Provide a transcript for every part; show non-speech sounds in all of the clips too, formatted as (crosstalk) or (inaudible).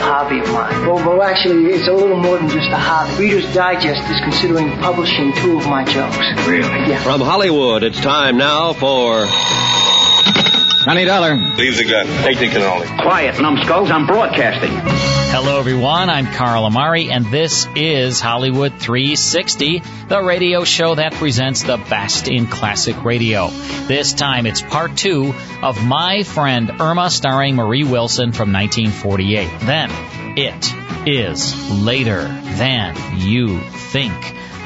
hobby of mine. Well, well, actually, it's a little more than just a hobby. Reader's Digest is considering publishing two of my jokes. Really? Yeah. From Hollywood, it's time now for. Twenty dollar. Leave the gun. Take the cannoli. Quiet, numbskulls. I'm broadcasting. Hello, everyone. I'm Carl Amari, and this is Hollywood 360, the radio show that presents the best in classic radio. This time, it's part two of My Friend Irma, starring Marie Wilson from 1948. Then, it is later than you think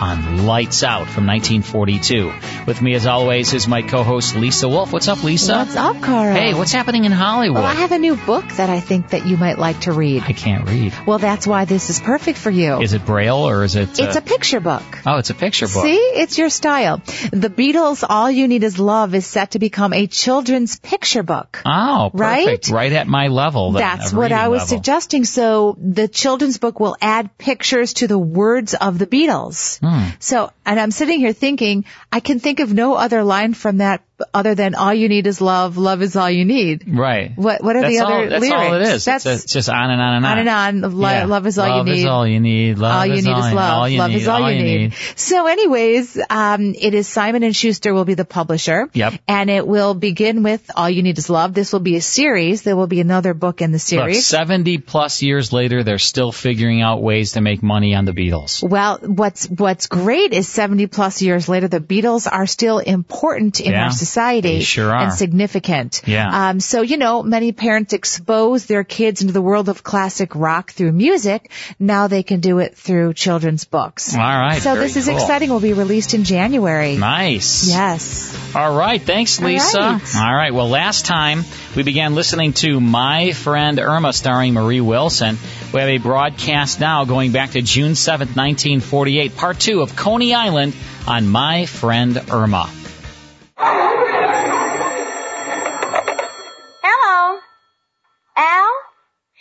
on Lights Out from 1942. With me, as always, is my co-host Lisa Wolf. What's up, Lisa? What's up, Carl? Hey, what's happening in Hollywood? Well, I have a new book that I think that you might like to read. I can't read. Well, that's why this is perfect for you. Is it Braille or is it? It's uh, a picture book. Oh, it's a picture book. See, it's your style. The Beatles' All You Need Is Love is set to become a children's picture book. Oh, perfect. Right? Right at my level. Then, That's what I was level. suggesting. So the children's book will add pictures to the words of the Beatles. Hmm. So, and I'm sitting here thinking, I can think of no other line from that other than all you need is love, love is all you need. Right. What, what are that's the all, other that's lyrics? all it is. That's it's, just on and on and on. on and on. Yeah. Love is all love you need. Love is all you need. Love all you is need all is you- love. all you love need, is all, you need. So anyways, um, it is Simon and Schuster will be the publisher. Yep. And it will begin with All You Need Is Love. This will be a series. There will be another book in the Look, series. 70 plus years later, they're still figuring out ways to make money on the Beatles. Well, what's what's great is 70 plus years later, the Beatles are still important in Yeah, our society they sure are. and significant. Yeah. Um, so you know, many parents expose their kids into the world of classic rock through music. Now they can do it through children's books. All right. So this is cool. exciting. Will be released in January. Nice. Yes. All right. Thanks, Lisa. right. All right. Well, last time we began listening to My Friend Irma starring Marie Wilson. We have a broadcast now going back to June 7th, 1948, part two of Coney Island on My Friend Irma.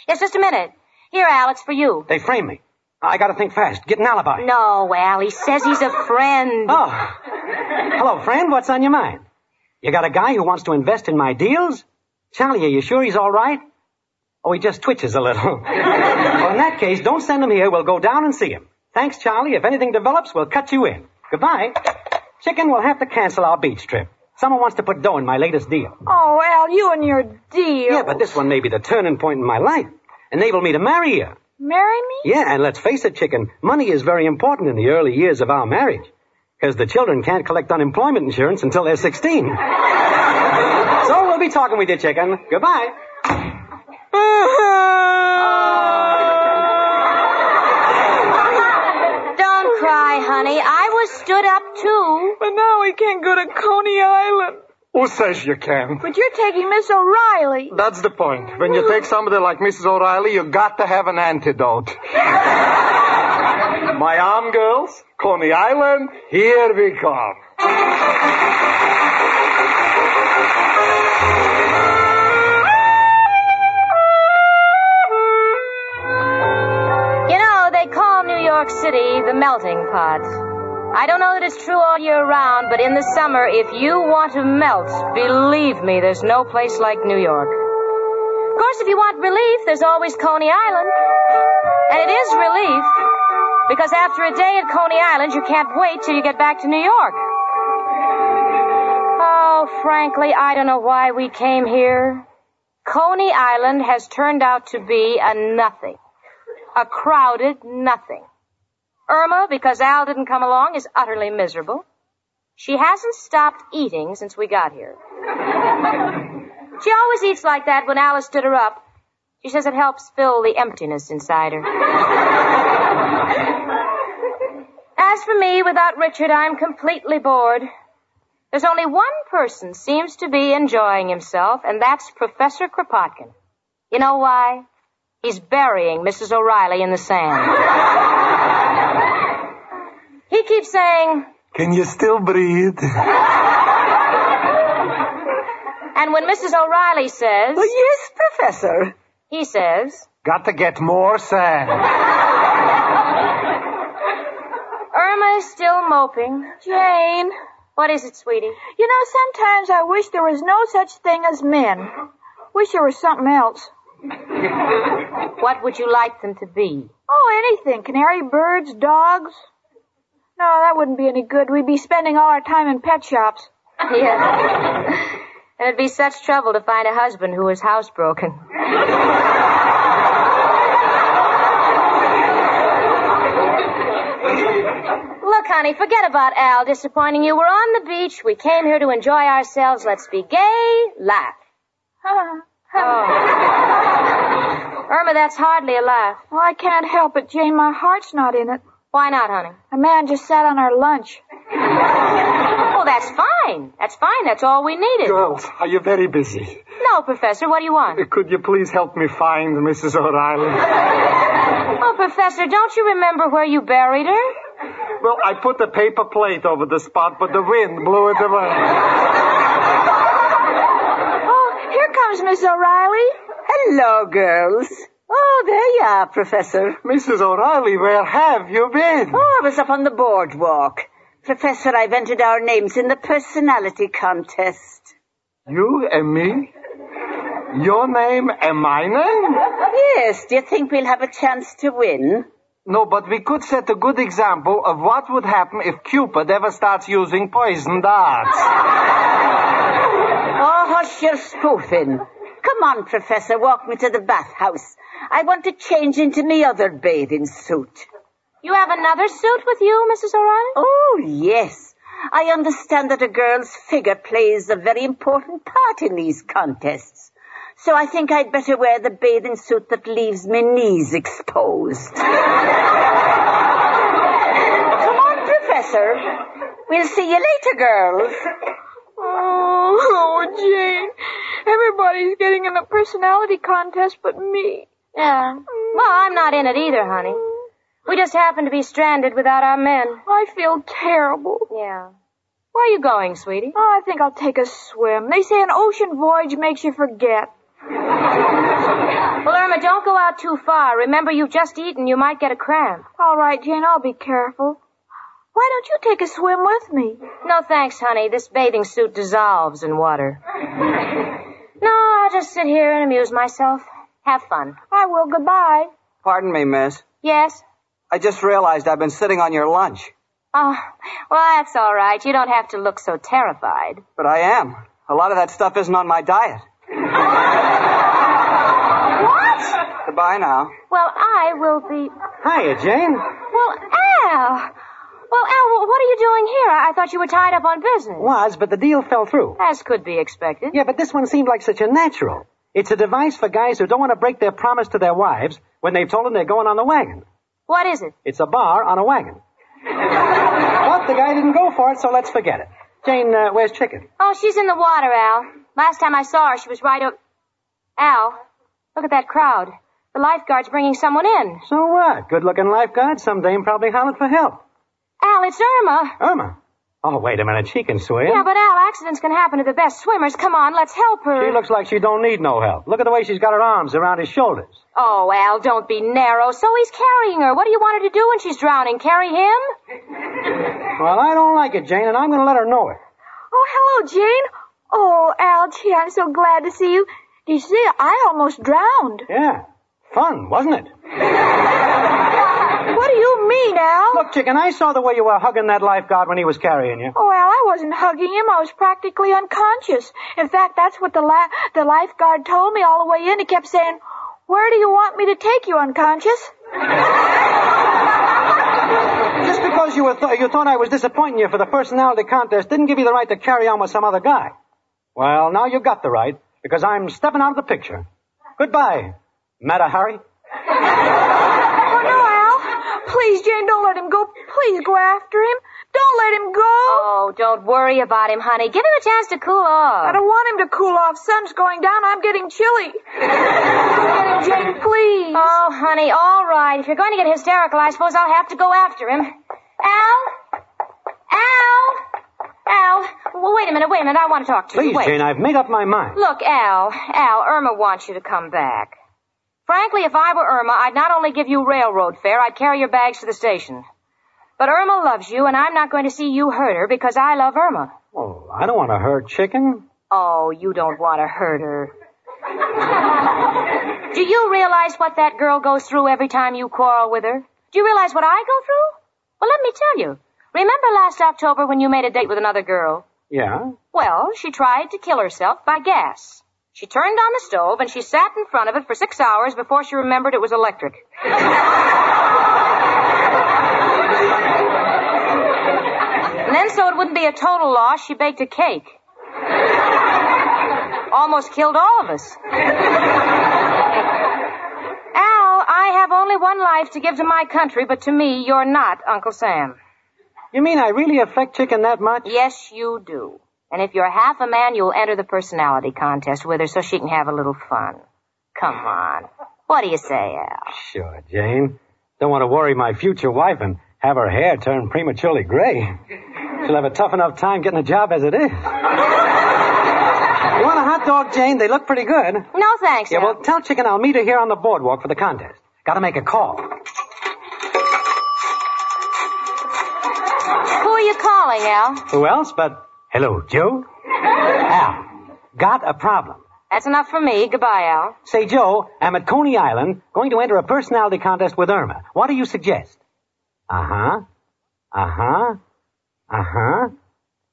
Yes, just a minute. Here, Al, it's for you. They framed me. I gotta think fast. Get an alibi. No, Al, he says he's a friend. Oh. Hello, friend. What's on your mind? You got a guy who wants to invest in my deals? Charlie, are you sure he's all right? Oh, he just twitches a little. (laughs) well, in that case, don't send him here. We'll go down and see him. Thanks, Charlie. If anything develops, we'll cut you in. Goodbye. Chicken, we'll have to cancel our beach trip. Someone wants to put dough in my latest deal. Oh, Al, you and your deal. Yeah, but this one may be the turning point in my life. Enable me to marry you. Marry me? Yeah, and let's face it, chicken, money is very important in the early years of our marriage. Because the children can't collect unemployment insurance until they're 16. (laughs) so we'll be talking with you, chicken. Goodbye. (laughs) Don't cry, honey. I was stood up too. But now we can't go to Coney Island. Who says you can? But you're taking Miss O'Reilly. That's the point. When you take somebody like Mrs. O'Reilly, you got to have an antidote. (laughs) My arm girls, Coney Island, here we come. You know, they call New York City the melting pot. I don't know that it's true all year round, but in the summer, if you want to melt, believe me, there's no place like New York. Of course, if you want relief, there's always Coney Island. And it is relief, because after a day at Coney Island, you can't wait till you get back to New York. Oh, frankly, I don't know why we came here. Coney Island has turned out to be a nothing. A crowded nothing. Irma, because Al didn't come along, is utterly miserable. She hasn't stopped eating since we got here. (laughs) she always eats like that when Alice stood her up. She says it helps fill the emptiness inside her. (laughs) As for me, without Richard, I'm completely bored. There's only one person seems to be enjoying himself, and that's Professor Kropotkin. You know why? He's burying Mrs. O'Reilly in the sand. (laughs) he keeps saying, Can you still breathe? and when Mrs. O'Reilly says, well, yes, Professor, he says, Got to get more sand. Irma is still moping. Jane. What is it, sweetie? You know, sometimes I wish there was no such thing as men. Wish there was something else. what would you like them to be? Oh, anything. Canary birds, dogs. No, that wouldn't be any good. We'd be spending all our time in pet shops. (laughs) Yeah. and it'd be such trouble to find a husband who was housebroken. Look, honey, forget about Al disappointing you. We're on the beach. We came here to enjoy ourselves. Let's be gay, laugh. (laughs) oh. Irma, that's hardly a laugh. Well, I can't help it, Jane. My heart's not in it. Why not, honey? A man just sat on our lunch. Oh, that's fine. That's fine. That's all we needed. Girls, are you very busy? No, Professor. What do you want? Could you please help me find Mrs. O'Reilly? Oh, Professor, don't you remember where you buried her? Well, I put a paper plate over the spot, but the wind blew it away. Oh, here comes Miss O'Reilly. Hello, girls. Oh, there you are, Professor. Mrs. O'Reilly, where have you been? Oh, I was up on the boardwalk. Professor, I've entered our names in the personality contest. You and me? Your name and my name? Yes. Do you think we'll have a chance to win? No, but we could set a good example of what would happen if Cupid ever starts using poison darts. Oh, hush your spoofing. Come on, Professor, walk me to the bathhouse. I want to change into me other bathing suit. You have another suit with you, Mrs. O'Reilly? Oh, yes. I understand that a girl's figure plays a very important part in these contests. So I think I'd better wear the bathing suit that leaves my knees exposed. Come on, Professor. We'll see you later, girls. Oh, oh, Jane. Everybody's getting in the personality contest but me. Yeah. Well, I'm not in it either, honey. We just happen to be stranded without our men. I feel terrible. Yeah. Where are you going, sweetie? Oh, I think I'll take a swim. They say an ocean voyage makes you forget. Well, Irma, don't go out too far. Remember, you've just eaten. You might get a cramp. All right, Jane, I'll be careful. Why don't you take a swim with me? No, thanks, honey. This bathing suit dissolves in water. No, I'll just sit here and amuse myself. Have fun. I will. Goodbye. Pardon me, miss. Yes? I just realized I've been sitting on your lunch. Oh, well, that's all right. You don't have to look so terrified. But I am. A lot of that stuff isn't on my diet. What? Goodbye now. Well, I will be. Hiya, Jane. Well, Al. Well, Al, what are you doing here? I thought you were tied up on business. Was, but the deal fell through. As could be expected. Yeah, but this one seemed like such a natural. It's a device for guys who don't want to break their promise to their wives when they've told them they're going on the wagon. What is it? It's a bar on a wagon. (laughs) but the guy didn't go for it, so let's forget it. Jane, uh, where's Chicken? Oh, she's in the water, Al. Last time I saw her, she was right up. Al, look at that crowd. The lifeguard's bringing someone in. So what? Good-looking lifeguard. Some dame probably hollered for help. Al, it's Irma. Irma? Oh, wait a minute. She can swim. Yeah, but Al, accidents can happen to the best swimmers. Come on, let's help her. She looks like she don't need no help. Look at the way she's got her arms around his shoulders. Oh, Al, don't be narrow. So he's carrying her. What do you want her to do when she's drowning? Carry him? Well, I don't like it, Jane, and I'm going to let her know it. Oh, hello, Jane. Oh, Al, gee, I'm so glad to see you. Did you see? I almost drowned. Yeah. Fun, wasn't it? (laughs) What do you mean, Al? Look, Chicken, I saw the way you were hugging that lifeguard when he was carrying you. Oh, Al, I wasn't hugging him. I was practically unconscious. In fact, that's what the la- the lifeguard told me all the way in. He kept saying, "Where do you want me to take you, unconscious?" (laughs) Just because you, were th- you thought I was disappointing you for the personality contest didn't give you the right to carry on with some other guy. Well, now you've got the right, because I'm stepping out of the picture. Goodbye, Mata Hari. (laughs) No, Al. Please, Jane, don't let him go. Please go after him. Don't let him go. Oh, don't worry about him, honey. Give him a chance to cool off. I don't want him to cool off. Sun's going down. I'm getting chilly. Get (laughs) him, Jane, please. Oh, honey, all right. If you're going to get hysterical, I suppose I'll have to go after him. Al? Al? Al? Well, wait a minute, wait a minute. I want to talk to Please, you. Wait. Jane, I've made up my mind. Look, Al, Al, Irma wants you to come back. Frankly, if I were Irma, I'd not only give you railroad fare, I'd carry your bags to the station. But Irma loves you, and I'm not going to see you hurt her because I love Irma. Oh, I don't want to hurt Chicken. Oh, you don't want to hurt her. (laughs) Do you realize what that girl goes through every time you quarrel with her? Do you realize what I go through? Well, let me tell you. Remember last October when you made a date with another girl? Yeah? Well, she tried to kill herself by gas. She turned on the stove and she sat in front of it for six hours before she remembered it was electric. and then, so it wouldn't be a total loss, she baked a cake. Almost killed all of us. Al, I have only one life to give to my country, but to me, you're not Uncle Sam. You mean I really affect Chicken that much? Yes, you do. And if you're half a man, you'll enter the personality contest with her so she can have a little fun. Come on. What do you say, Al? Sure, Jane. Don't want to worry my future wife and have her hair turn prematurely gray. She'll have a tough enough time getting a job as it is. You want a hot dog, Jane? They look pretty good. No, thanks, Yeah, Al. well, tell Chicken I'll meet her here on the boardwalk for the contest. Gotta make a call. Who are you calling, Al? Who else but... Hello, Joe? Al, got a problem. That's enough for me. Goodbye, Al. Say, Joe, I'm at Coney Island, going to enter a personality contest with Irma. What do you suggest? Uh-huh. Uh-huh. Uh-huh.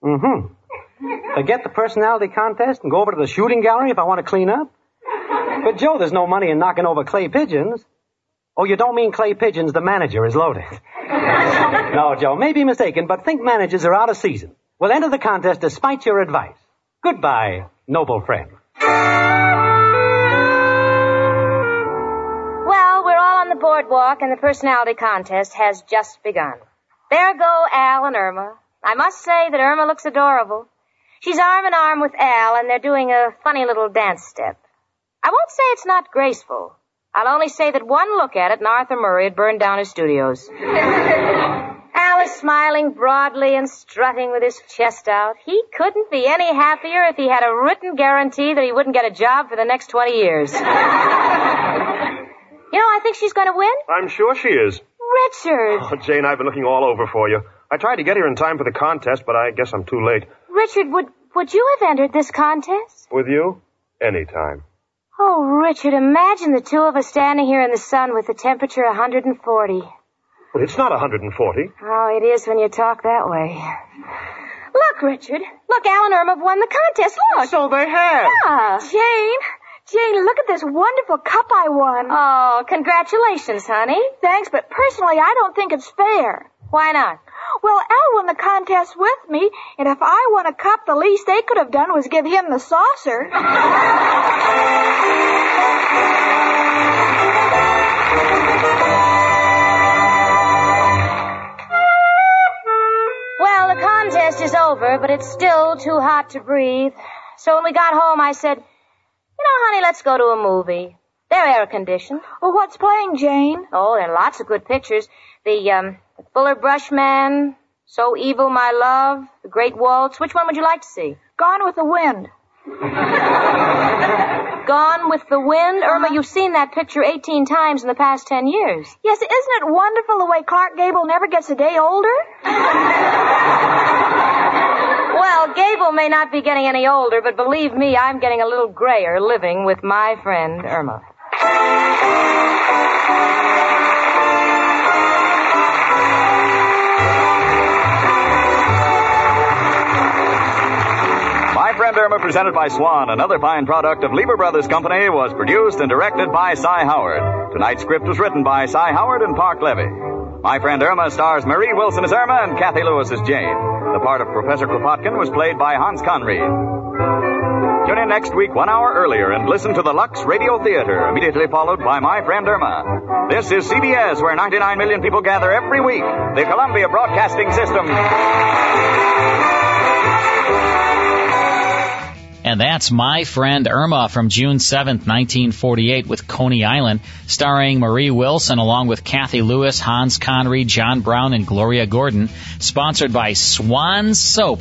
Mm-hmm. Forget the personality contest and go over to the shooting gallery if I want to clean up? But, Joe, there's no money in knocking over clay pigeons. Oh, you don't mean clay pigeons, the manager is loaded. (laughs) no, Joe, may be mistaken, but think managers are out of season. We'll enter the contest despite your advice. Goodbye, noble friend. Well, we're all on the boardwalk and the personality contest has just begun. There go Al and Irma. I must say that Irma looks adorable. She's arm in arm with Al and they're doing a funny little dance step. I won't say it's not graceful. I'll only say that one look at it and Arthur Murray had burned down his studios. (laughs) Is smiling broadly and strutting with his chest out. He couldn't be any happier if he had a written guarantee that he wouldn't get a job for the next 20 years. (laughs) you know, I think she's going to win. I'm sure she is. Richard! Oh, Jane, I've been looking all over for you. I tried to get here in time for the contest, but I guess I'm too late. Richard, would, would you have entered this contest? With you? Anytime. Oh, Richard, imagine the two of us standing here in the sun with the temperature 140. But it's not 140. Oh, it is when you talk that way. Look, Richard. Look, Al and Irma have won the contest. Look. So they have. Yeah. Jane, Jane, look at this wonderful cup I won. Oh, congratulations, honey. Thanks, but personally, I don't think it's fair. Why not? Well, Al won the contest with me, and if I won a cup, the least they could have done was give him the saucer. (laughs) Well, the contest is over, but it's still too hot to breathe. So when we got home, I said, you know, honey, let's go to a movie. They're air conditioned. Well, what's playing, Jane? Oh, there are lots of good pictures. The, um, the Fuller Brush Man, So Evil My Love, The Great Waltz. Which one would you like to see? Gone with the Wind. (laughs) Gone with the Wind? Irma, you've seen that picture 18 times in the past 10 years. Yes, isn't it wonderful the way Clark Gable never gets a day older? (laughs) Well, Gable may not be getting any older, but believe me, I'm getting a little grayer living with my friend Irma. My Friend Irma, presented by Swan, another fine product of Lever Brothers Company, was produced and directed by Cy Howard. Tonight's script was written by Cy Howard and Parke Levy. My Friend Irma stars Marie Wilson as Irma and Cathy Lewis as Jane. The part of Professor Kropotkin was played by Hans Conried. Tune in next week one hour earlier and listen to the Lux Radio Theater, immediately followed by My Friend Irma. This is CBS, where 99 million people gather every week. The Columbia Broadcasting System. And that's My Friend Irma from June 7th, 1948 with Coney Island, starring Marie Wilson along with Cathy Lewis, Hans Conried, John Brown, and Gloria Gordon. Sponsored by Swan Soap.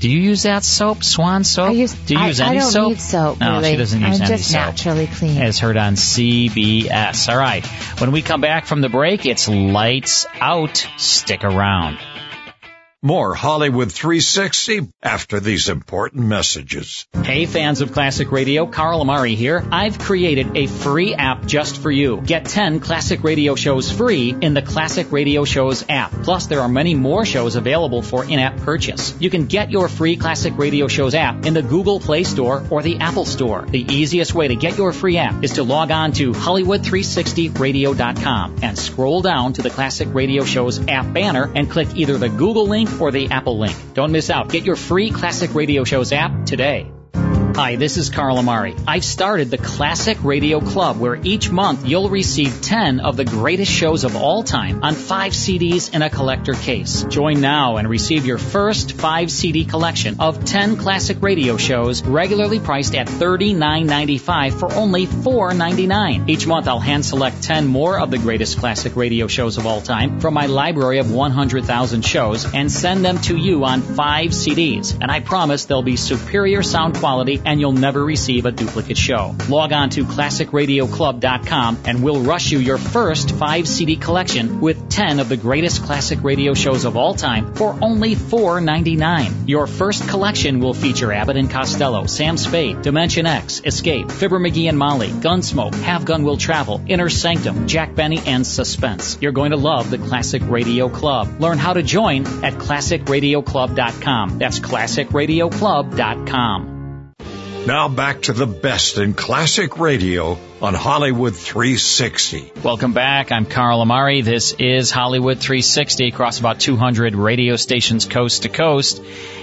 Do you use that soap, Swan soap? I use, Do you I, use I any don't soap? need soap. No, really. she doesn't use I'm any just soap. naturally clean. As heard on CBS. All right. When we come back from the break, it's lights out. Stick around. More Hollywood 360 after these important messages. Hey fans of classic radio, Carl Amari here. I've created a free app just for you. Get 10 classic radio shows free in the Classic Radio Shows app. Plus, there are many more shows available for in-app purchase. You can get your free Classic Radio Shows app in the Google Play Store or the Apple Store. The easiest way to get your free app is to log on to Hollywood360radio.com and scroll down to the Classic Radio Shows app banner and click either the Google link or the Apple link. Don't miss out. Get your free Classic Radio Shows app today. Hi, this is Carl Amari. I've started the Classic Radio Club where each month you'll receive 10 of the greatest shows of all time on 5 CDs in a collector case. Join now and receive your first 5 CD collection of 10 classic radio shows regularly priced at $39.95 for only $4.99. Each month I'll hand select 10 more of the greatest classic radio shows of all time from my library of 100,000 shows and send them to you on 5 CDs. And I promise they'll be superior sound quality and you'll never receive a duplicate show. Log on to classicradioclub.com and we'll rush you your first 5 CD collection with 10 of the greatest classic radio shows of all time for only $4.99. Your first collection will feature Abbott and Costello, Sam Spade, Dimension X, Escape, Fibber McGee and Molly, Gunsmoke, Have Gun Will Travel, Inner Sanctum, Jack Benny, and Suspense. You're going to love the Classic Radio Club. Learn how to join at classicradioclub.com. That's classicradioclub.com. Now back to the best in classic radio on Hollywood 360. Welcome back. I'm Carl Amari. This is Hollywood 360 across about 200 radio stations coast to coast.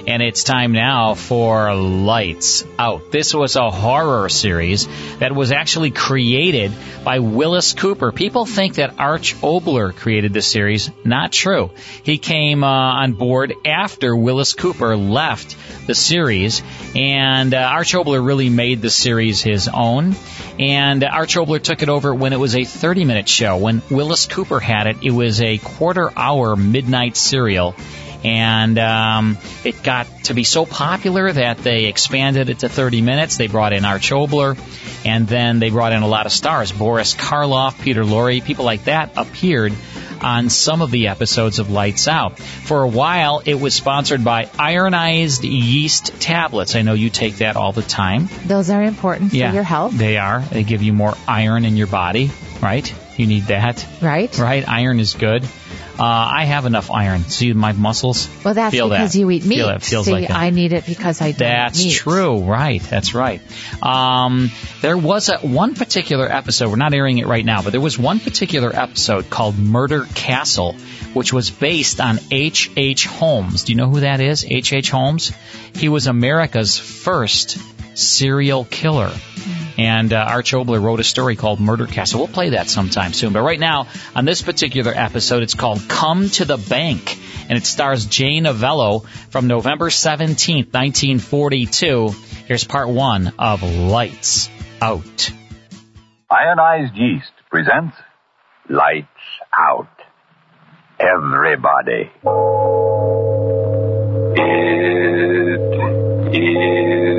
And it's time now for Lights Out. This was a horror series that was actually created by Willis Cooper. People think that Arch Oboler created this series. Not true. He came uh, on board after Willis Cooper left the series, and uh, Arch Oboler really made the series his own. And Arch Oboler took it over when it was a 30 minute show. When Willis Cooper had it, it was a quarter hour midnight serial and um, it got to be so popular that they expanded it to 30 minutes. They brought in Arch Oboler, and then they brought in a lot of stars. Boris Karloff, Peter Lorre, people like that appeared on some of the episodes of Lights Out. For a while, it was sponsored by ironized yeast tablets. I know you take that all the time. Those are important yeah, for your health. They are. They give you more iron in your body, right? You need that. Right. Right? Iron is good. Uh, I have enough iron. See my muscles? Well, that's Feel because that. you eat meat. Feel it. Feels See, like that. I need it because I That's meat. true. Right. That's right. Um, there was a, one particular episode. We're not airing it right now, but there was one particular episode called Murder Castle, which was based on H. H. Holmes. Do you know who that is? H. H. Holmes. He was America's first serial killer. And uh, Arch Oboler wrote a story called Murder Castle. We'll play that sometime soon. But right now, on this particular episode, it's called Come to the Bank. And it stars Jay Novello from November 17th, 1942. Here's part one of Lights Out. Ironized Yeast presents Lights Out. Everybody. It is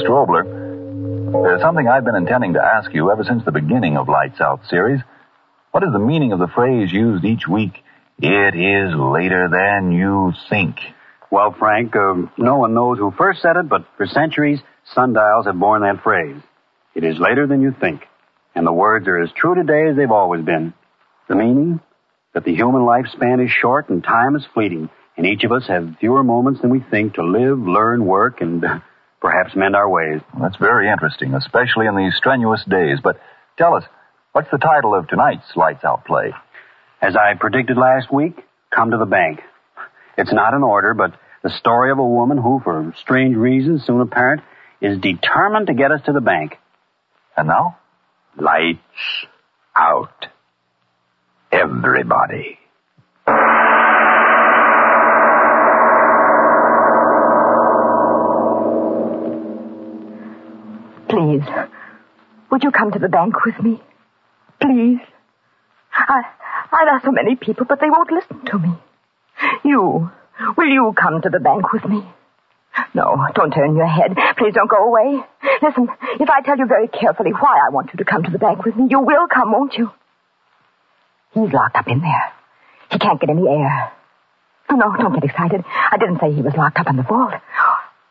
Mr. Oboler, there's something I've been intending to ask you ever since the beginning of Lights Out series. What is the meaning of the phrase used each week, it is later than you think? Well, Frank, uh, no one knows who first said it, but for centuries, sundials have borne that phrase. It is later than you think, and the words are as true today as they've always been. The meaning? That the human lifespan is short and time is fleeting, and each of us have fewer moments than we think to live, learn, work, and perhaps mend our ways. That's very interesting, especially in these strenuous days. But tell us, what's the title of tonight's Lights Out play? As I predicted last week, Come to the Bank. It's not an order, but the story of a woman who, for strange reasons soon apparent, is determined to get us to the bank. And now? Lights out. Everybody. Please, would you come to the bank with me? Please. I, I've asked so many people, but they won't listen to me. You, will you come to the bank with me? No, don't turn your head. Please don't go away. Listen, if I tell you very carefully why I want you to come to the bank with me, you will come, won't you? He's locked up in there. He can't get any air. Oh, no, don't get excited. I didn't say he was locked up in the vault.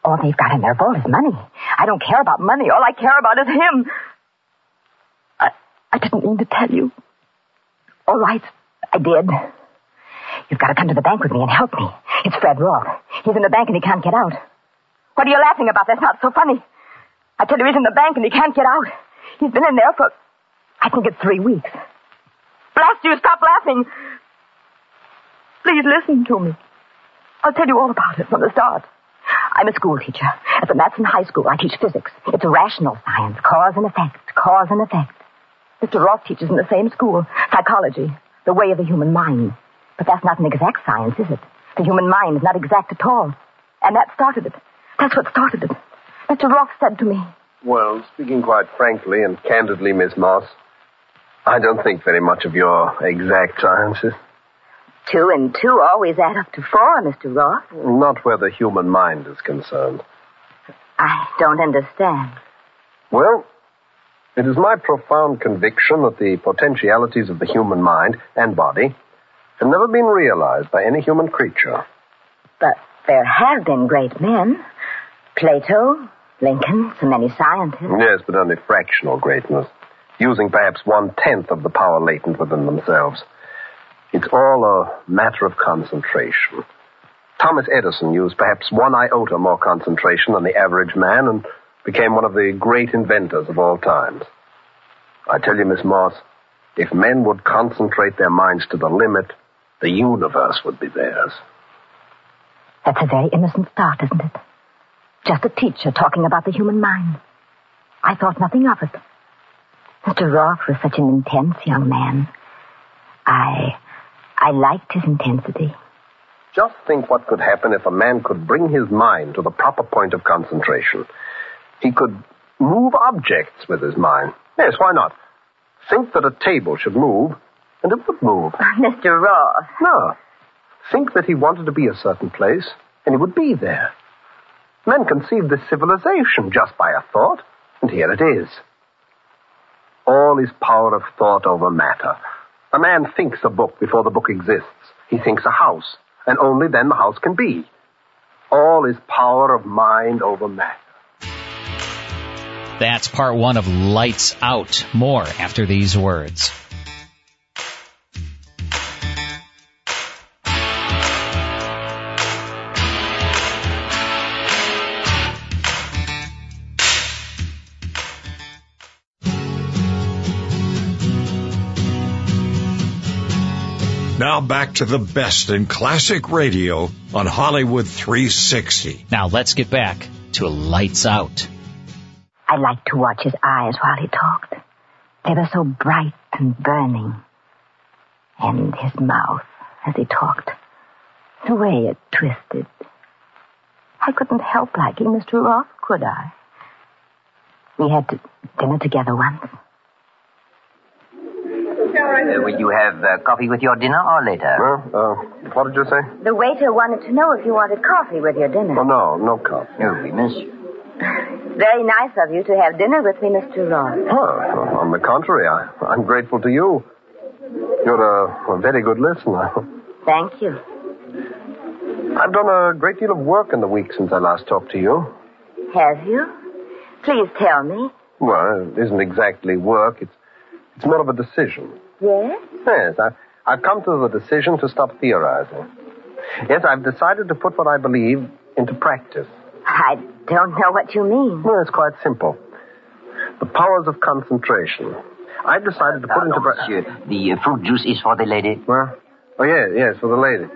All they've got in their vault is money. I don't care about money. All I care about is him. I, I didn't mean to tell you. All right, I did. You've got to come to the bank with me and help me. It's Fred Roth. He's in the bank and he can't get out. What are you laughing about? That's not so funny. I tell you, he's in the bank and he can't get out. He's been in there for, I think it's three weeks. Blast you, stop laughing. Please listen to me. I'll tell you all about it from the start. I'm a school teacher. At the Matson High School, I teach physics. It's a rational science, cause and effect, cause and effect. Mr. Roth teaches in the same school, psychology, the way of the human mind. But that's not an exact science, is it? The human mind is not exact at all. And that started it. That's what started it. Mr. Roth said to me. Well, speaking quite frankly and candidly, Miss Moss, I don't think very much of your exact sciences. Two and two always add up to four, Mr. Roth. Not where the human mind is concerned. I don't understand. Well, it is my profound conviction that the potentialities of the human mind and body have never been realized by any human creature. But there have been great men. Plato, Lincoln, so many scientists. Yes, but only fractional greatness, using perhaps one tenth of the power latent within themselves. It's all a matter of concentration. Thomas Edison used perhaps one iota more concentration than the average man and became one of the great inventors of all times. I tell you, Miss Moss, if men would concentrate their minds to the limit, the universe would be theirs. That's a very innocent start, isn't it? Just a teacher talking about the human mind. I thought nothing of it. Mr. Roth was such an intense young man. I. I liked his intensity. Just think what could happen if a man could bring his mind to the proper point of concentration. He could move objects with his mind. Yes, why not? Think that a table should move, and it would move. (laughs) Mr. Roth. No. Think that he wanted to be a certain place, and he would be there. Men conceived this civilization just by a thought, and here it is. All is power of thought over matter. A man thinks a book before the book exists. He thinks a house, and only then the house can be. All is power of mind over matter. That's part one of Lights Out. More after these words. Now back to the best in classic radio on Hollywood 360. Now let's get back to Lights Out. I liked to watch his eyes while he talked. They were so bright and burning. And his mouth as he talked. The way it twisted. I couldn't help liking Mr. Roth, could I? We had to dinner together once. Uh, will you have uh, coffee with your dinner or later? Uh, what did you say? The waiter wanted to know if you wanted coffee with your dinner. Oh, no, no coffee. Oh, we miss you. (laughs) Very nice of you to have dinner with me, Mr. Roth. Oh, on the contrary, I, I'm grateful to you. You're a, a very good listener. (laughs) Thank you. I've done a great deal of work in the week since I last talked to you. Have you? Please tell me. Well, it isn't exactly work. It's it's more of a decision. Yes? Yes, I, I've come to the decision to stop theorizing. Yes, I've decided to put what I believe into practice. I don't know what you mean. Well, it's quite simple. The powers of concentration. I've decided to put into practice. The uh, fruit juice is for the lady. Well, oh, yes, yes, for the lady.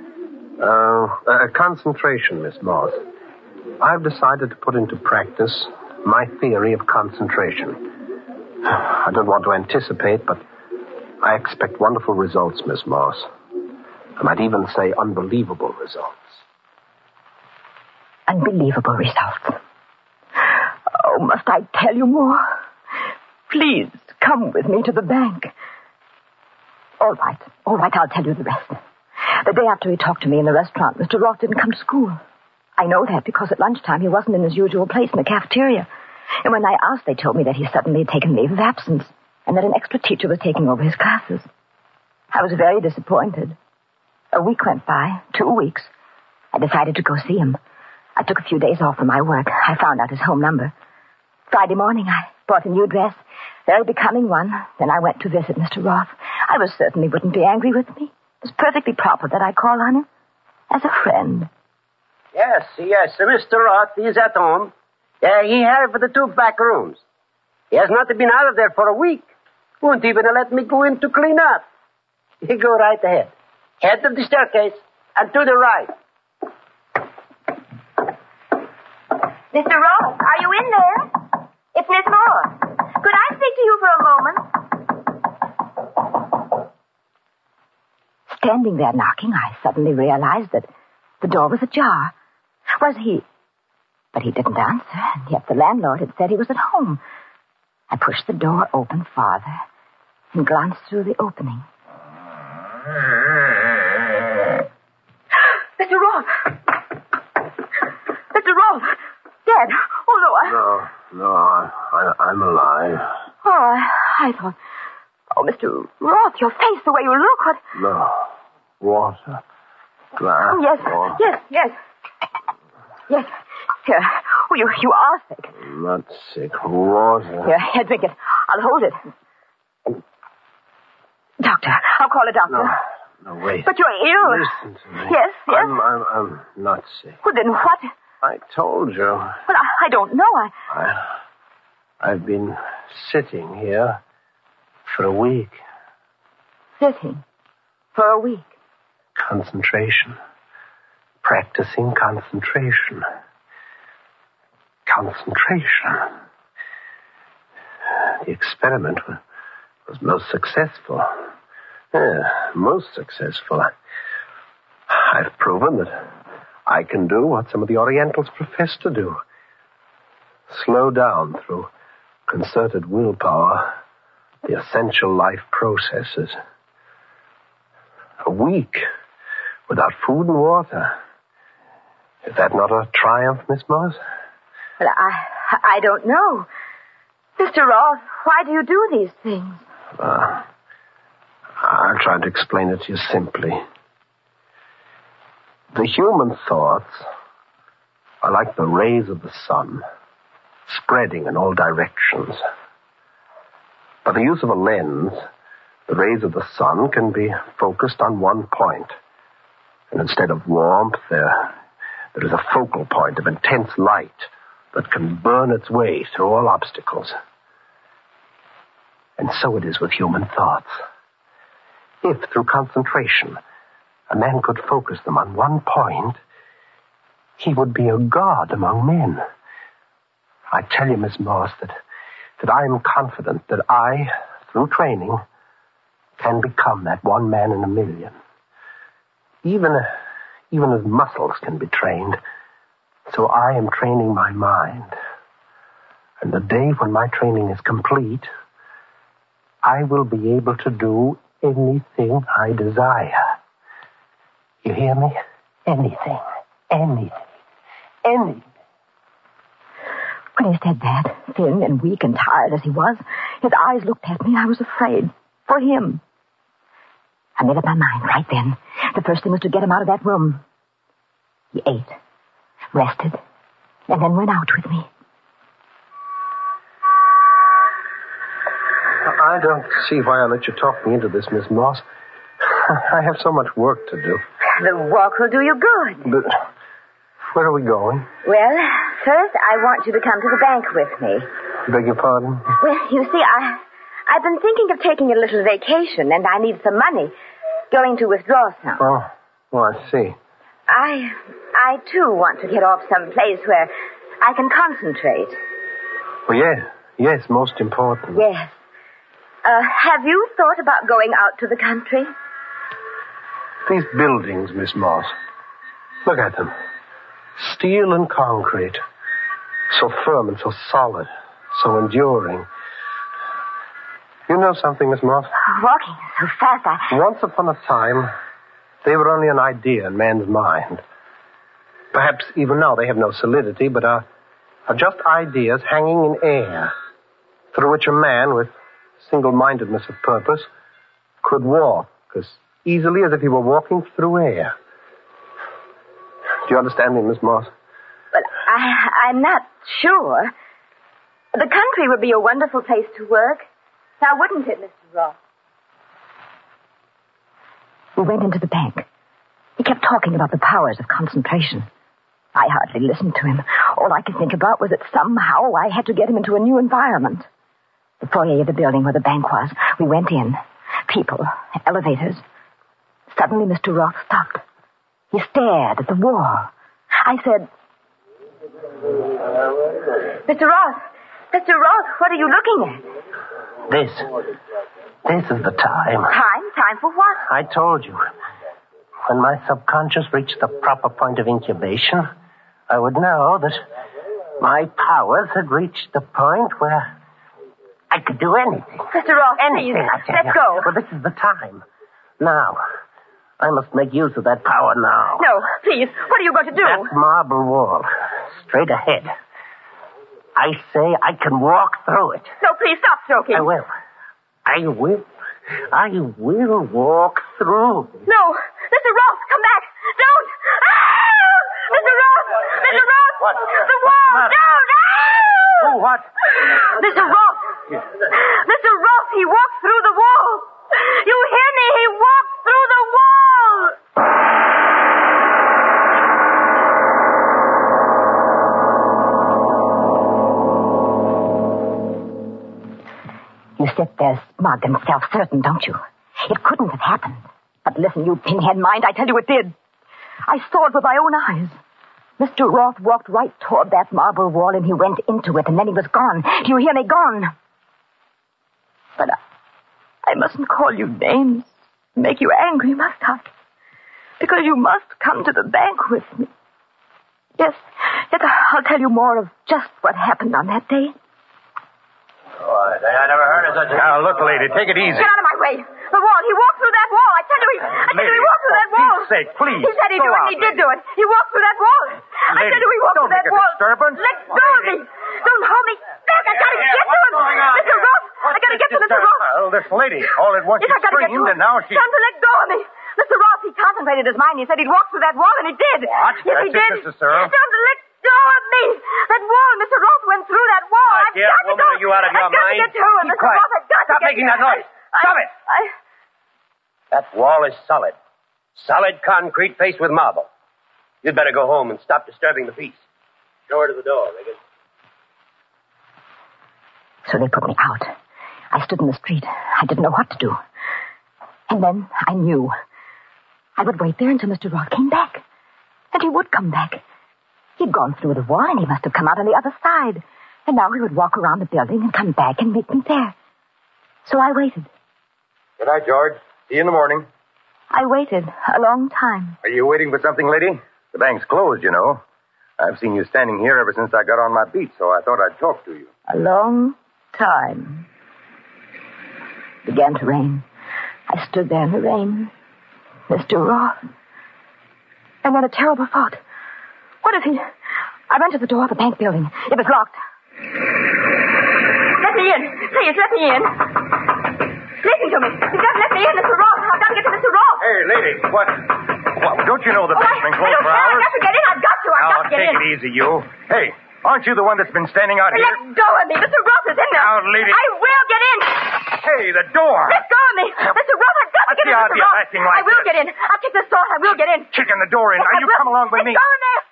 Uh, uh, concentration, Miss Moss. I've decided to put into practice my theory of concentration. (sighs) I don't want to anticipate, but I expect wonderful results, Miss Moss. I might even say unbelievable results. Unbelievable results. Oh, must I tell you more? Please come with me to the bank. All right, all right, I'll tell you the rest. The day after he talked to me in the restaurant, Mr. Roth didn't come to school. I know that because at lunchtime he wasn't in his usual place in the cafeteria. And when I asked, they told me that he suddenly had taken leave of absence and that an extra teacher was taking over his classes. I was very disappointed. A week went by, two weeks. I decided to go see him. I took a few days off from my work. I found out his home number. Friday morning, I bought a new dress, very becoming one. Then I went to visit Mr. Roth. I was certain he wouldn't be angry with me. It was perfectly proper that I call on him as a friend. Yes, yes, Mr. Roth is at home. Yeah, he had for the two back rooms. He has not been out of there for a week. Won't even let me go in to clean up. You go right ahead. Head of the staircase and to the right. Mr. Roth, are you in there? It's Miss Moore. Could I speak to you for a moment? Standing there knocking, I suddenly realized that the door was ajar. Was he? But he didn't answer, and yet the landlord had said he was at home. I pushed the door open farther and glanced through the opening. Mr. Roth! Mr. Roth! Dead! Oh, no, I... No, no, I, I, I'm alive. Oh, I, I thought... Oh, Mr. Roth, your face, the way you look, what... No. Water. Glass. Oh, yes, water. yes, yes. Yes. Here. Oh, you, you are sick. I'm not sick. Water. Here, here, drink it. I'll hold it. Doctor, I'll call a doctor. No, no, wait. But you're ill. Listen to me. Yes, yes. I'm, I'm, I'm not sick. Well, then what? I told you. Well, I, I don't know. I... I, I've been sitting here for a week. Sitting for a week. Concentration. Practicing concentration. Concentration. The experiment was, was most successful. Yeah, most successful. I've proven that I can do what some of the Orientals profess to do. Slow down through concerted willpower the essential life processes. A week without food and water. Is that not a triumph, Miss Moss? But I, I don't know. Mr. Roth, why do you do these things? Uh, I'll try to explain it to you simply. The human thoughts are like the rays of the sun, spreading in all directions. By the use of a lens, the rays of the sun can be focused on one point. And instead of warmth, there, there is a focal point of intense light that can burn its way through all obstacles. And so it is with human thoughts. If, through concentration, a man could focus them on one point, he would be a god among men. I tell you, Miss Moss, that, that I am confident that I, through training, can become that one man in a million. Even, even as muscles can be trained, so I am training my mind. And the day when my training is complete, I will be able to do anything I desire. You hear me? Anything. Anything. Anything. When he said that, thin and weak and tired as he was, his eyes looked at me. I was afraid. For him. I made up my mind right then. The first thing was to get him out of that room. He ate, rested, and then went out with me. I don't see why I let you talk me into this, Miss Moss. (laughs) I have so much work to do. The walk will do you good. But where are we going? Well, first I want you to come to the bank with me. Beg your pardon? Well, you see, I, I've been thinking of taking a little vacation, and I need some money. Going to withdraw some. Oh, oh, I see. I, I too want to get off some place where I can concentrate. Well, yes, yes, most important. Yes. Uh, have you thought about going out to the country? These buildings, Miss Moss. Look at them. Steel and concrete. So firm and so solid. So enduring. You know something, Miss Moss? Walking so fast, I... Once upon a time, they were only an idea in man's mind. Perhaps even now they have no solidity, but are, are just ideas hanging in air, through which a man with single-mindedness of purpose could walk as easily as if he were walking through air. Do you understand me, Miss Moss? Well, I, I'm not sure. The country would be a wonderful place to work. Now, wouldn't it, Mr. Roth? We went into the bank. He kept talking about the powers of concentration. I hardly listened to him. All I could think about was that somehow I had to get him into a new environment. The foyer of the building where the bank was. We went in. People, elevators. Suddenly, Mr. Roth stopped. He stared at the wall. I said, Mr. Roth, Mr. Roth, what are you looking at? This. This is the time. Time? Time for what? I told you. When my subconscious reached the proper point of incubation, I would know that my powers had reached the point where I could do anything. Mr. Roth, Anything, please, let's go. Well, this is the time. Now. I must make use of that power now. No, please, what are you going to do? That marble wall. Straight ahead. I say I can walk through it. No, please stop joking. I will. I will. I will walk through. No, Mr. Roth, come back. Don't. Ah! Mr. Roth, Mr. Roth. What? The wall. Don't. Ah! Oh, what? Mr. Roth. Mr. Roth, he walked through the wall. You hear me? He walked through the wall. You sit there smug and self-certain, don't you? It couldn't have happened. But listen, you pinhead mind, I tell you it did. I saw it with my own eyes. Mr. Roth walked right toward that marble wall and he went into it and then he was gone. Do you hear me? Gone. But I, I mustn't call you names, make you angry, must I? Because you must come to the bank with me. Yes, yes, I'll tell you more of just what happened on that day. Oh, I, I never heard of such a... Now, look, lady, take it easy. Get out of my way. The wall. He walked through that wall. I tell you, he, I tell you, he Lady, walked through that wall. Pete's sake, please, He said he'd go do it, out, and he did do it. He walked through that wall. I Lady, tell you, he walked don't through that make a wall. disturbance. Let go of me. Don't hold me back. I gotta get to him. Mr. Roth, I gotta get to Mr. Roth. Well, this lady, all at once Yes, she I gotta get to screamed, and now she... Tell him let go of me. Mr. Roth, he concentrated his mind. He said he'd walk through that wall, and he did. What? Yes, he That's it, did. Mrs. Searle. Tell let go of me. That wall, Mr. Roth went through that wall. My I've dear got to woman, go. are you out of your I've got to get to him. Keep Mr. quiet. Roth, I've got Stop to get making that noise. I- Stop it. I... That wall is solid. Solid concrete faced with marble. You'd better go home and stop disturbing the peace. Show her to the door, Regan. So they put me out. I stood in the street. I didn't know what to do. And then I knew. I would wait there until Mr. Roth came back. And he would come back. He'd gone through the wall and he must have come out on the other side. And now he would walk around the building and come back and meet me there. So I waited. Good night, George. See you in the morning. I waited a long time. Are you waiting for something, lady? The bank's closed, you know. I've seen you standing here ever since I got on my beat, so I thought I'd talk to you. A long time. Began to rain. I stood there in the rain. Mr. Roth. And then a terrible thought. What if he... I ran to the door of the bank building. It was locked. Let me in. Please, let me in. Listen to me. You just let me in, Mr. Roth. I've got to get to Mr. Roth. Hey, lady, what? Well, don't you know the Oh, bank's been I, I closed don't for care. I've hours? got to get in. I've got to. I've Now, got to get take in. Take it easy, you. Hey, aren't you the one that's been standing out here? Let go of me. Mr. Roth is in there. Now, lady. I will get in. Hey, the door. Let go of me. Mr. Roth, I've got to get in. the Mr. idea Roth. acting like I will this? get in. I'll kick this door. I will get in. Kicking the door in. Yes, now, I you will. come along with Let me. go in there.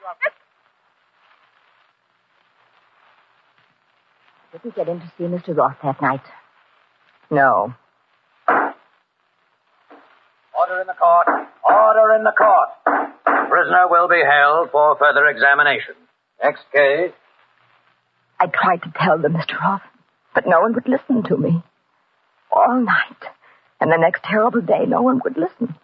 Did you get in to see Mr. Roth that night? No. Order in the court. Order in the court. Prisoner will be held for further examination. Next case. I tried to tell them, Mr. Roth, but no one would listen to me. All night. And the next terrible day, no one would listen.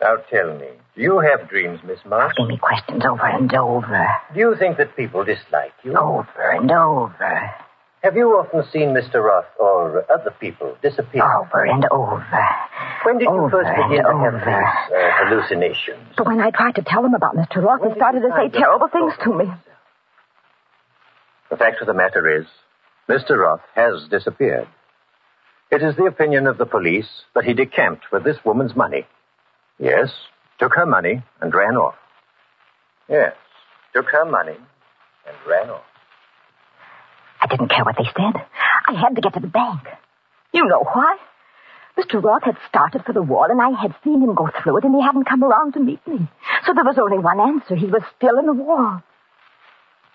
Now tell me, do you have dreams, Miss Moss? Asking me questions over and over. Do you think that people dislike you? Over and over. Have you often seen Mr. Roth or other people disappear? Over and over. When did you first begin to have these uh, hallucinations? But when I tried to tell them about Mr. Roth, they started to say terrible things to me. The fact of the matter is, Mr. Roth has disappeared. It is the opinion of the police that he decamped with this woman's money. Yes, took her money and ran off. Yes, took her money and ran off. I didn't care what they said. I had to get to the bank. You know why? Mr. Roth had started for the wall, and I had seen him go through it, and he hadn't come around to meet me. So there was only one answer. He was still in the wall.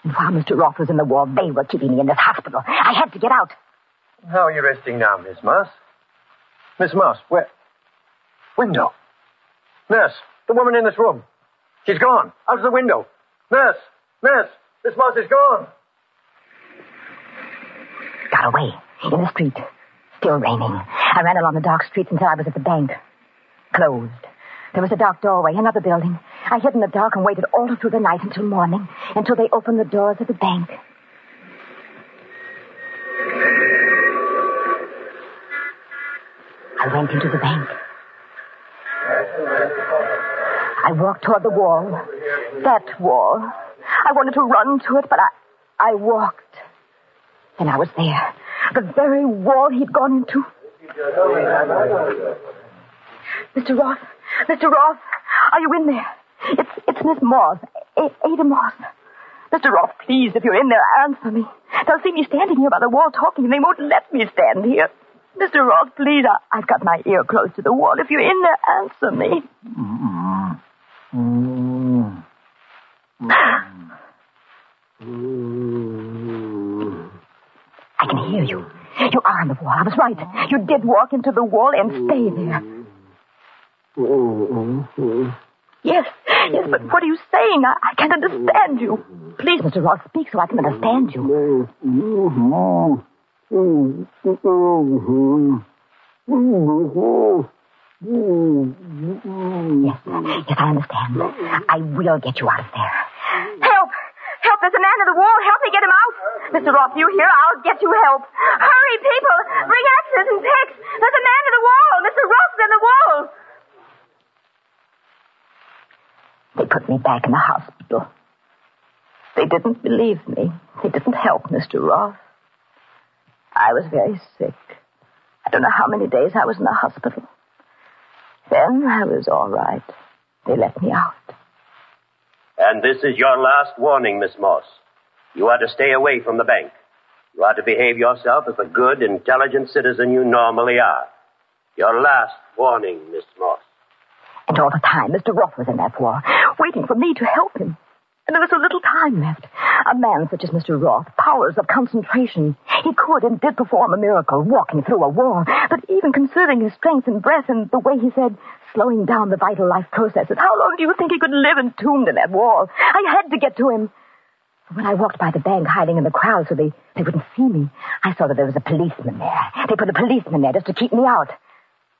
And while Mr. Roth was in the wall, they were keeping me in this hospital. I had to get out. How are you resting now, Miss Moss? Miss Moss, where? Window. Nurse, the woman in this room. She's gone. Out of the window. Nurse, nurse, Miss Moss is gone. Got away. In the street. Still raining. I ran along the dark streets until I was at the bank. Closed. There was a dark doorway, another building. I hid in the dark and waited all through the night until morning, until they opened the doors of the bank. I went into the bank. I walked toward the wall. That wall. I wanted to run to it, but I, I walked. And I was there. The very wall he'd gone into. Mr. Roth, Mr. Roth, are you in there? It's, it's Miss Moss, A- Ada Moss. Mr. Roth, please, if you're in there, answer me. They'll see me standing here by the wall talking, and they won't let me stand here. Mr. Roth, please, I, I've got my ear close to the wall. If you're in there, answer me. I can hear you. You are on the wall. I was right. You did walk into the wall and stay there. Yes, yes, but what are you saying? I, I can't understand you. Please, Mr. Roth, speak so I can understand you. Yes, yes, I understand. I will get you out of there. Help! Help! There's a man in the wall. Help me get him out. Mr. Roth, you here? I'll get you help. Hurry, people! Bring axes and picks! There's a man in the wall! Mr. Roth's in the wall! They put me back in the hospital. They didn't believe me. They didn't help Mr. Roth. I was very sick. I don't know how many days I was in the hospital. Then I was all right. They let me out. And this is your last warning, Miss Moss. You are to stay away from the bank. You are to behave yourself as the good, intelligent citizen you normally are. Your last warning, Miss Moss. And all the time, Mr. Roth was in that war, waiting for me to help him. And there was so little time left. A man such as Mr. Roth, powers of concentration. He could and did perform a miracle, walking through a wall. But even considering his strength and breath and the way he said, slowing down the vital life processes, how long do you think he could live entombed in that wall? I had to get to him. When I walked by the bank, hiding in the crowd so they, they wouldn't see me, I saw that there was a policeman there. They put a policeman there just to keep me out.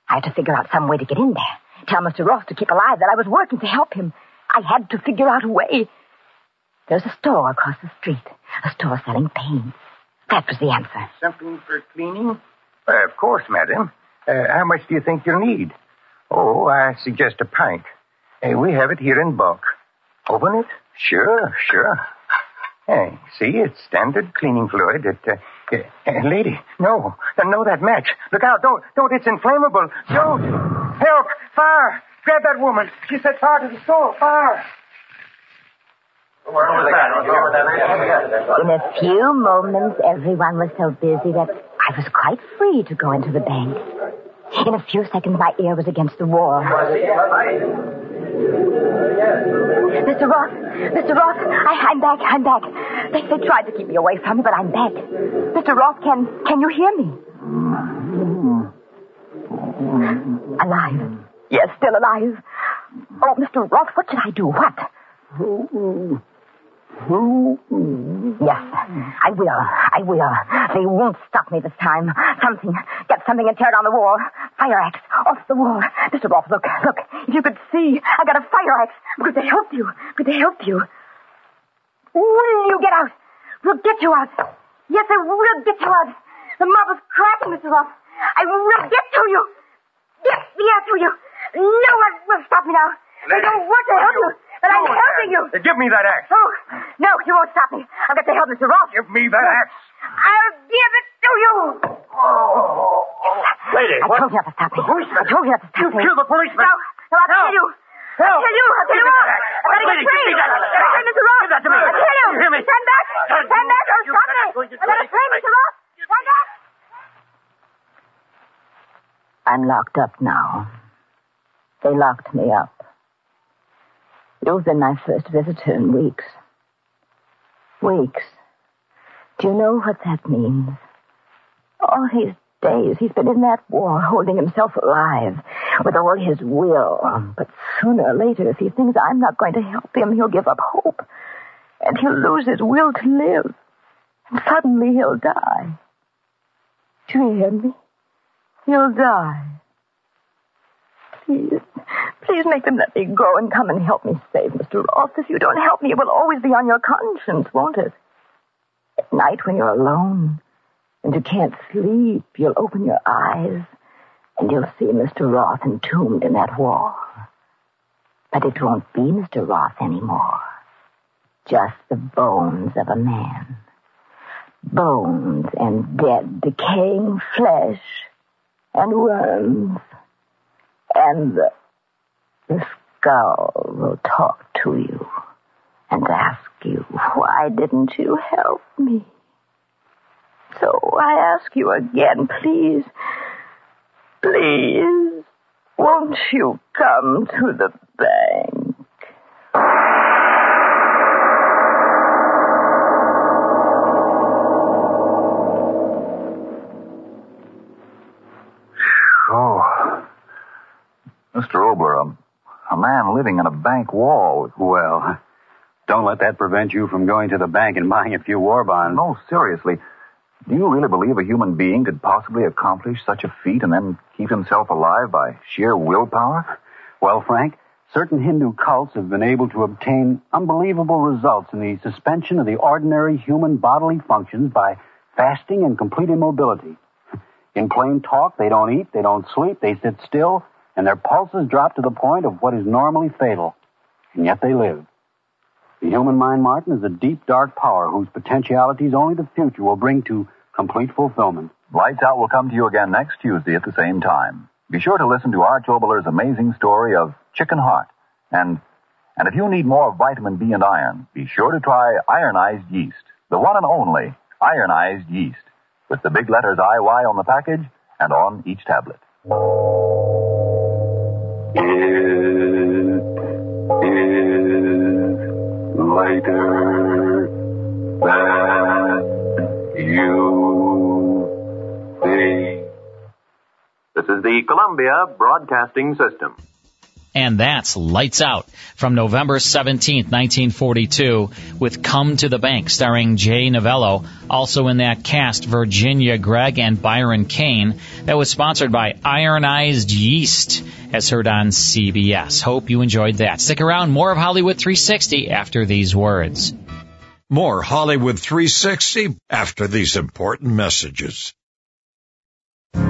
I had to figure out some way to get in there. Tell Mr. Roth to keep alive that I was working to help him. I had to figure out a way. There's a store across the street. A store selling paints. That was the answer. Something for cleaning? Uh, of course, madam. Uh, how much do you think you'll need? Oh, I suggest a pint. Uh, we have it here in bulk. Open it? Sure, sure. Hey, see, it's standard cleaning fluid. It, uh, uh, uh, lady, no, no, that match. Look out! Don't, don't! It's inflammable. Don't! Help! Fire! Grab that woman. She said fire to the store, far. In a few moments, everyone was so busy that I was quite free to go into the bank. In a few seconds, my ear was against the wall. Mr. Roth, Mr. Roth, I, I'm back, I'm back. They, they tried to keep me away from you, but I'm back. Mr. Roth, can, can you hear me? Alive. Yes, still alive. Oh, Mr. Roth, what should I do? What? Yes, I will. I will. They won't stop me this time. Something. Get something and tear down the wall. Fire axe. Off the wall. Mr. Roth, look, look. If you could see, I got a fire axe. Could they help you? Could they help you? Will you get out? We'll get you out. Yes, I will get you out. The mob is cracking, Mr. Roth. I will get to you. Get me out to you. No one will stop me now. I don't want to help you, but I'm helping you. Give me that axe. Oh, no, you won't stop me. I've got to help Mr. Roth. Give me that axe. I'll give it to you. Oh. Lady, I what? told you not to stop me. policeman. I told you not to stop You me. killed the policeman. No, no, I'll kill you. No. I'll kill you. I'll kill Give you all. I've got to get Lady, give me that. I've got to Mr. Roth. Give that to me. I'll kill you. You hear me? Stand back. Stand Stand back. Don't You stop said me. I'm going to I've got to do it. free Mr. Roth. Stand back. I'm locked up now. They locked me up. You've been my first visitor in weeks. Weeks. Do you know what that means? All these days he's been in that war, holding himself alive with all his will. But sooner or later, if he thinks I'm not going to help him, he'll give up hope. And he'll lose his will to live. And suddenly he'll die. Do you hear me? He'll die. Please, please make them let me go and come and help me save Mr. Roth. If you don't help me, it will always be on your conscience, won't it? At night when you're alone and you can't sleep, you'll open your eyes and you'll see Mr. Roth entombed in that wall. But it won't be Mr. Roth anymore. Just the bones of a man. Bones and dead, decaying flesh and worms. And the, the skull will talk to you and ask you, why didn't you help me? So I ask you again, please, please, won't you come to the bank? Mr. Oboler, a, a man living in a bank wall. Well, don't let that prevent you from going to the bank and buying a few war bonds. No, seriously. Do you really believe a human being could possibly accomplish such a feat and then keep himself alive by sheer willpower? Well, Frank, certain Hindu cults have been able to obtain unbelievable results in the suspension of the ordinary human bodily functions by fasting and complete immobility. In plain talk, they don't eat, they don't sleep, they sit still, and their pulses drop to the point of what is normally fatal. And yet they live. The human mind, Martin, is a deep, dark power whose potentialities only the future will bring to complete fulfillment. Lights Out will come to you again next Tuesday at the same time. Be sure to listen to Arch Oboler's amazing story of Chicken Heart. And, and if you need more vitamin B and iron, be sure to try ironized yeast. The one and only ironized yeast. With the big letters IY on the package and on each tablet. Than you think. This is the Columbia Broadcasting System. And that's Lights Out from November 17, 1942 with Come to the Bank starring Jay Novello. Also in that cast, Virginia Gregg and Byron Kane. That was sponsored by Ironized Yeast as heard on CBS. Hope you enjoyed that. Stick around. More of Hollywood 360 after these words. More Hollywood 360 after these important messages.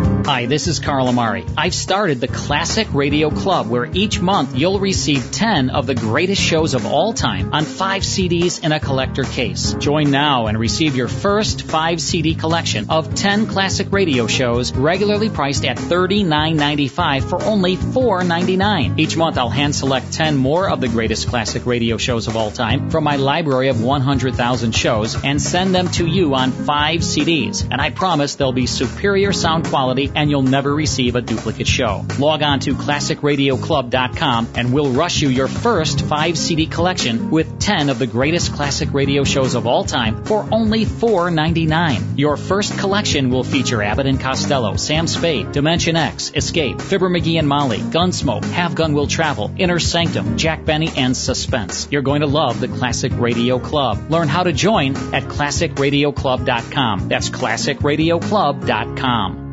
Hi, this is Carl Amari. I've started the Classic Radio Club where each month you'll receive 10 of the greatest shows of all time on 5 CDs in a collector case. Join now and receive your first 5 CD collection of 10 classic radio shows regularly priced at $39.95 for only $4.99. Each month I'll hand select 10 more of the greatest classic radio shows of all time from my library of 100,000 shows and send them to you on 5 CDs. And I promise they'll be superior sound quality and you'll never receive a duplicate show. Log on to classicradioclub.com and we'll rush you your first 5 CD collection with 10 of the greatest classic radio shows of all time for only $4.99. Your first collection will feature Abbott and Costello, Sam Spade, Dimension X, Escape, Fibber McGee and Molly, Gunsmoke, Have Gun Will Travel, Inner Sanctum, Jack Benny, and Suspense. You're going to love the Classic Radio Club. Learn how to join at classicradioclub.com. That's classicradioclub.com.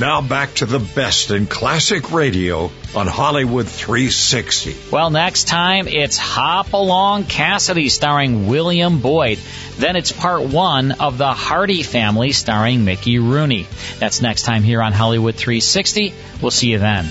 Now back to the best in classic radio on Hollywood 360. Well, next time it's Hopalong Cassidy starring William Boyd. Then it's part one of The Hardy Family starring Mickey Rooney. That's next time here on Hollywood 360. We'll see you then.